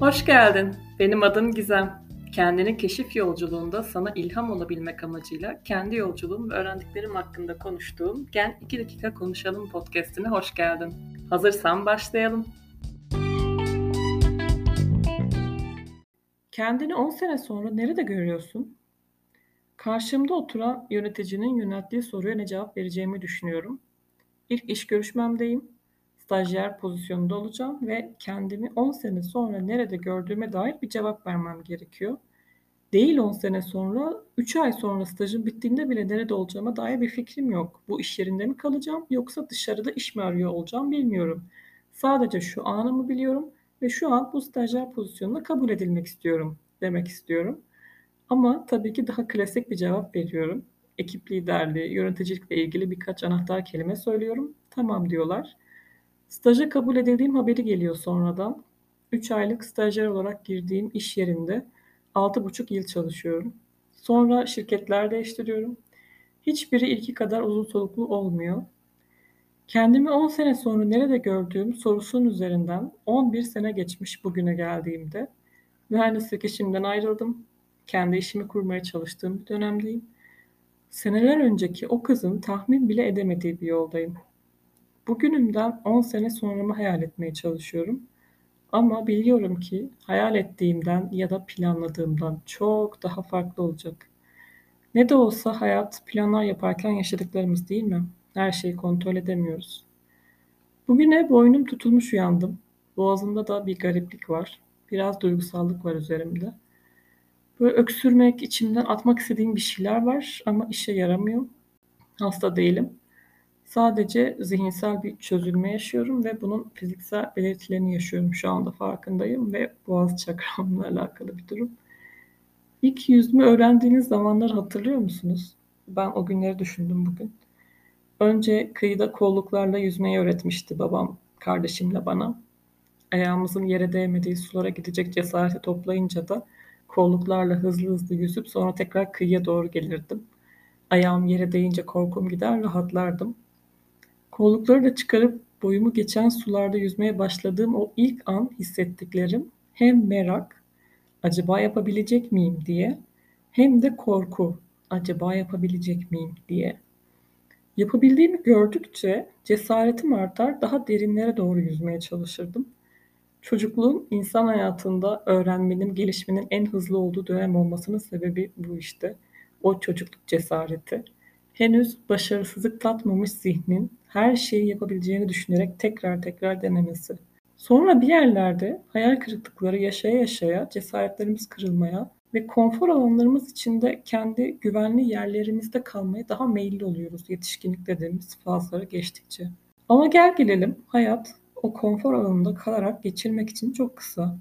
Hoş geldin. Benim adım Gizem. Kendini keşif yolculuğunda sana ilham olabilmek amacıyla kendi yolculuğum ve öğrendiklerim hakkında konuştuğum Gen 2 dakika konuşalım podcast'ine hoş geldin. Hazırsan başlayalım. Kendini 10 sene sonra nerede görüyorsun? Karşımda oturan yöneticinin yönelttiği soruya ne cevap vereceğimi düşünüyorum. İlk iş görüşmemdeyim stajyer pozisyonunda olacağım ve kendimi 10 sene sonra nerede gördüğüme dair bir cevap vermem gerekiyor. Değil 10 sene sonra, 3 ay sonra stajım bittiğinde bile nerede olacağıma dair bir fikrim yok. Bu iş yerinde mi kalacağım yoksa dışarıda iş mi arıyor olacağım bilmiyorum. Sadece şu anımı biliyorum ve şu an bu stajyer pozisyonuna kabul edilmek istiyorum demek istiyorum. Ama tabii ki daha klasik bir cevap veriyorum. Ekip liderliği, yöneticilikle ilgili birkaç anahtar kelime söylüyorum. Tamam diyorlar. Staja kabul edildiğim haberi geliyor sonradan. 3 aylık stajyer olarak girdiğim iş yerinde 6,5 yıl çalışıyorum. Sonra şirketler değiştiriyorum. Hiçbiri ilki kadar uzun soluklu olmuyor. Kendimi 10 sene sonra nerede gördüğüm sorusunun üzerinden 11 sene geçmiş bugüne geldiğimde mühendislik işimden ayrıldım. Kendi işimi kurmaya çalıştığım bir dönemdeyim. Seneler önceki o kızın tahmin bile edemediği bir yoldayım. Bugünümden 10 sene sonramı hayal etmeye çalışıyorum. Ama biliyorum ki hayal ettiğimden ya da planladığımdan çok daha farklı olacak. Ne de olsa hayat planlar yaparken yaşadıklarımız değil mi? Her şeyi kontrol edemiyoruz. Bugüne boynum tutulmuş uyandım. Boğazımda da bir gariplik var. Biraz duygusallık var üzerimde. Böyle öksürmek, içimden atmak istediğim bir şeyler var ama işe yaramıyor. Hasta değilim. Sadece zihinsel bir çözülme yaşıyorum ve bunun fiziksel belirtilerini yaşıyorum şu anda farkındayım ve boğaz çakramla alakalı bir durum. İlk yüzme öğrendiğiniz zamanları hatırlıyor musunuz? Ben o günleri düşündüm bugün. Önce kıyıda kolluklarla yüzmeyi öğretmişti babam kardeşimle bana. Ayağımızın yere değmediği sulara gidecek cesareti toplayınca da kolluklarla hızlı hızlı yüzüp sonra tekrar kıyıya doğru gelirdim. Ayağım yere değince korkum gider rahatlardım. Kollukları da çıkarıp boyumu geçen sularda yüzmeye başladığım o ilk an hissettiklerim hem merak, acaba yapabilecek miyim diye hem de korku, acaba yapabilecek miyim diye. Yapabildiğimi gördükçe cesaretim artar, daha derinlere doğru yüzmeye çalışırdım. Çocukluğun insan hayatında öğrenmenin, gelişmenin en hızlı olduğu dönem olmasının sebebi bu işte. O çocukluk cesareti. Henüz başarısızlık tatmamış zihnin her şeyi yapabileceğini düşünerek tekrar tekrar denemesi. Sonra bir yerlerde hayal kırıklıkları yaşaya yaşaya cesaretlerimiz kırılmaya ve konfor alanlarımız içinde kendi güvenli yerlerimizde kalmaya daha meyilli oluyoruz yetişkinlik dediğimiz fazlara geçtikçe. Ama gel gelelim hayat o konfor alanında kalarak geçirmek için çok kısa.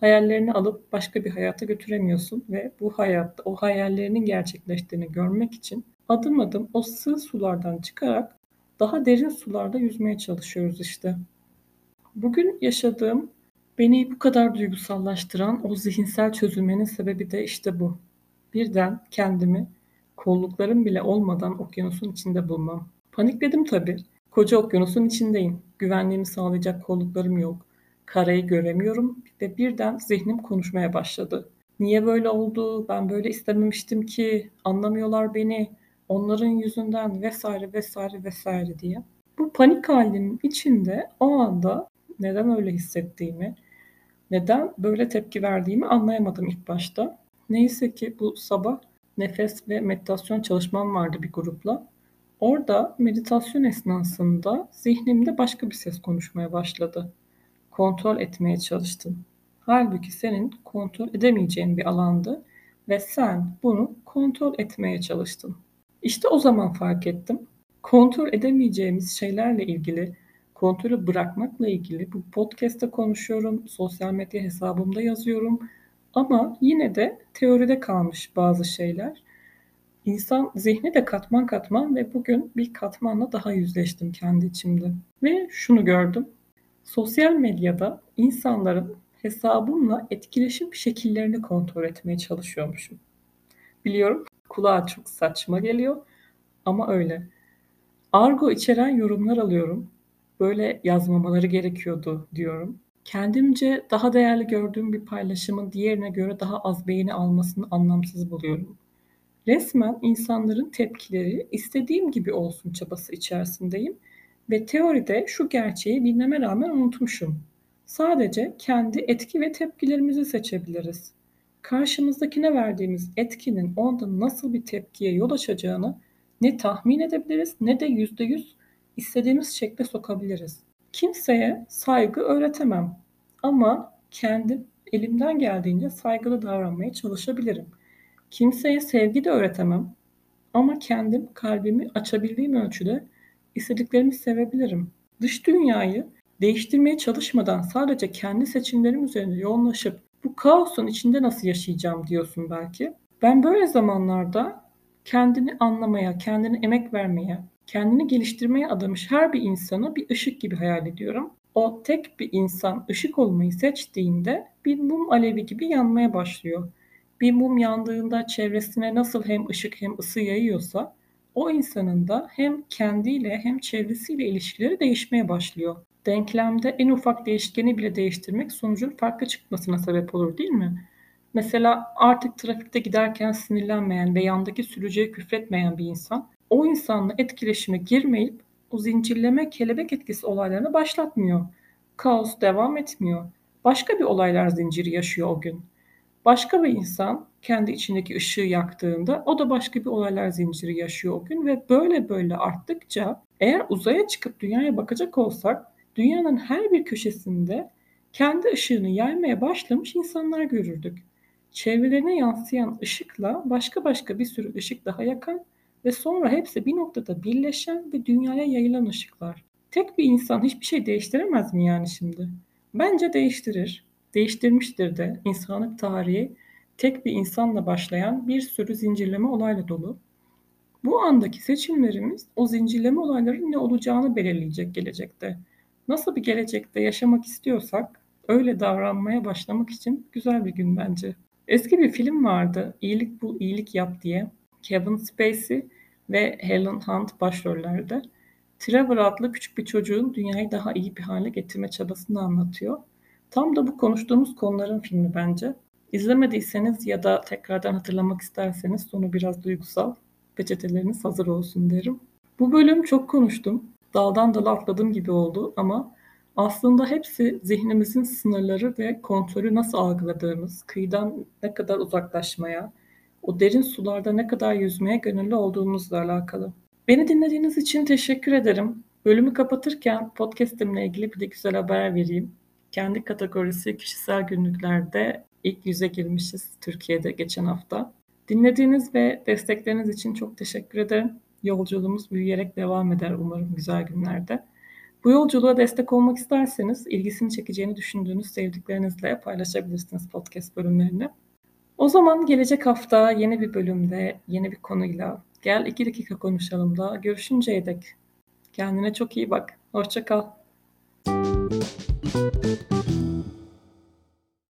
Hayallerini alıp başka bir hayata götüremiyorsun ve bu hayatta o hayallerinin gerçekleştiğini görmek için adım adım o sığ sulardan çıkarak daha derin sularda yüzmeye çalışıyoruz işte. Bugün yaşadığım, beni bu kadar duygusallaştıran o zihinsel çözülmenin sebebi de işte bu. Birden kendimi kolluklarım bile olmadan okyanusun içinde bulmam. Panikledim tabii. Koca okyanusun içindeyim. Güvenliğimi sağlayacak kolluklarım yok. Karayı göremiyorum ve birden zihnim konuşmaya başladı. Niye böyle oldu? Ben böyle istememiştim ki. Anlamıyorlar beni onların yüzünden vesaire vesaire vesaire diye. Bu panik halinin içinde o anda neden öyle hissettiğimi, neden böyle tepki verdiğimi anlayamadım ilk başta. Neyse ki bu sabah nefes ve meditasyon çalışmam vardı bir grupla. Orada meditasyon esnasında zihnimde başka bir ses konuşmaya başladı. Kontrol etmeye çalıştım. Halbuki senin kontrol edemeyeceğin bir alandı ve sen bunu kontrol etmeye çalıştın. İşte o zaman fark ettim. Kontrol edemeyeceğimiz şeylerle ilgili, kontrolü bırakmakla ilgili bu podcast'te konuşuyorum, sosyal medya hesabımda yazıyorum. Ama yine de teoride kalmış bazı şeyler. İnsan zihni de katman katman ve bugün bir katmanla daha yüzleştim kendi içimde. Ve şunu gördüm. Sosyal medyada insanların hesabımla etkileşim şekillerini kontrol etmeye çalışıyormuşum. Biliyorum Kulağa çok saçma geliyor ama öyle. Argo içeren yorumlar alıyorum. Böyle yazmamaları gerekiyordu diyorum. Kendimce daha değerli gördüğüm bir paylaşımın diğerine göre daha az beğeni almasını anlamsız buluyorum. Resmen insanların tepkileri istediğim gibi olsun çabası içerisindeyim ve teoride şu gerçeği bilmeme rağmen unutmuşum. Sadece kendi etki ve tepkilerimizi seçebiliriz. Karşımızdakine verdiğimiz etkinin onda nasıl bir tepkiye yol açacağını ne tahmin edebiliriz ne de yüzde yüz istediğimiz şekle sokabiliriz. Kimseye saygı öğretemem ama kendim elimden geldiğince saygılı davranmaya çalışabilirim. Kimseye sevgi de öğretemem ama kendim kalbimi açabildiğim ölçüde istediklerimi sevebilirim. Dış dünyayı değiştirmeye çalışmadan sadece kendi seçimlerim üzerinde yoğunlaşıp bu kaosun içinde nasıl yaşayacağım diyorsun belki. Ben böyle zamanlarda kendini anlamaya, kendini emek vermeye, kendini geliştirmeye adamış her bir insanı bir ışık gibi hayal ediyorum. O tek bir insan ışık olmayı seçtiğinde bir mum alevi gibi yanmaya başlıyor. Bir mum yandığında çevresine nasıl hem ışık hem ısı yayıyorsa o insanın da hem kendiyle hem çevresiyle ilişkileri değişmeye başlıyor. Denklemde en ufak değişkeni bile değiştirmek sonucun farklı çıkmasına sebep olur değil mi? Mesela artık trafikte giderken sinirlenmeyen ve yandaki sürücüye küfretmeyen bir insan o insanla etkileşime girmeyip o zincirleme kelebek etkisi olaylarını başlatmıyor. Kaos devam etmiyor. Başka bir olaylar zinciri yaşıyor o gün. Başka bir insan kendi içindeki ışığı yaktığında o da başka bir olaylar zinciri yaşıyor o gün ve böyle böyle arttıkça eğer uzaya çıkıp dünyaya bakacak olsak dünyanın her bir köşesinde kendi ışığını yaymaya başlamış insanlar görürdük. Çevrelerine yansıyan ışıkla başka başka bir sürü ışık daha yakan ve sonra hepsi bir noktada birleşen ve dünyaya yayılan ışıklar. Tek bir insan hiçbir şey değiştiremez mi yani şimdi? Bence değiştirir. Değiştirmiştir de insanlık tarihi tek bir insanla başlayan bir sürü zincirleme olayla dolu. Bu andaki seçimlerimiz o zincirleme olayların ne olacağını belirleyecek gelecekte. Nasıl bir gelecekte yaşamak istiyorsak öyle davranmaya başlamak için güzel bir gün bence. Eski bir film vardı. İyilik bul, iyilik yap diye. Kevin Spacey ve Helen Hunt başrollerde. Trevor adlı küçük bir çocuğun dünyayı daha iyi bir hale getirme çabasını anlatıyor. Tam da bu konuştuğumuz konuların filmi bence. İzlemediyseniz ya da tekrardan hatırlamak isterseniz sonu biraz duygusal. Peçeteleriniz hazır olsun derim. Bu bölüm çok konuştum. Daldan dala atladığım gibi oldu ama aslında hepsi zihnimizin sınırları ve kontrolü nasıl algıladığımız, kıyıdan ne kadar uzaklaşmaya, o derin sularda ne kadar yüzmeye gönüllü olduğumuzla alakalı. Beni dinlediğiniz için teşekkür ederim. Bölümü kapatırken podcast'imle ilgili bir de güzel haber vereyim. Kendi kategorisi kişisel günlüklerde ilk yüze girmişiz Türkiye'de geçen hafta. Dinlediğiniz ve destekleriniz için çok teşekkür ederim. Yolculuğumuz büyüyerek devam eder umarım güzel günlerde. Bu yolculuğa destek olmak isterseniz ilgisini çekeceğini düşündüğünüz sevdiklerinizle paylaşabilirsiniz podcast bölümlerini. O zaman gelecek hafta yeni bir bölümde, yeni bir konuyla gel iki dakika konuşalım da görüşünceye dek. Kendine çok iyi bak. Hoşça kal.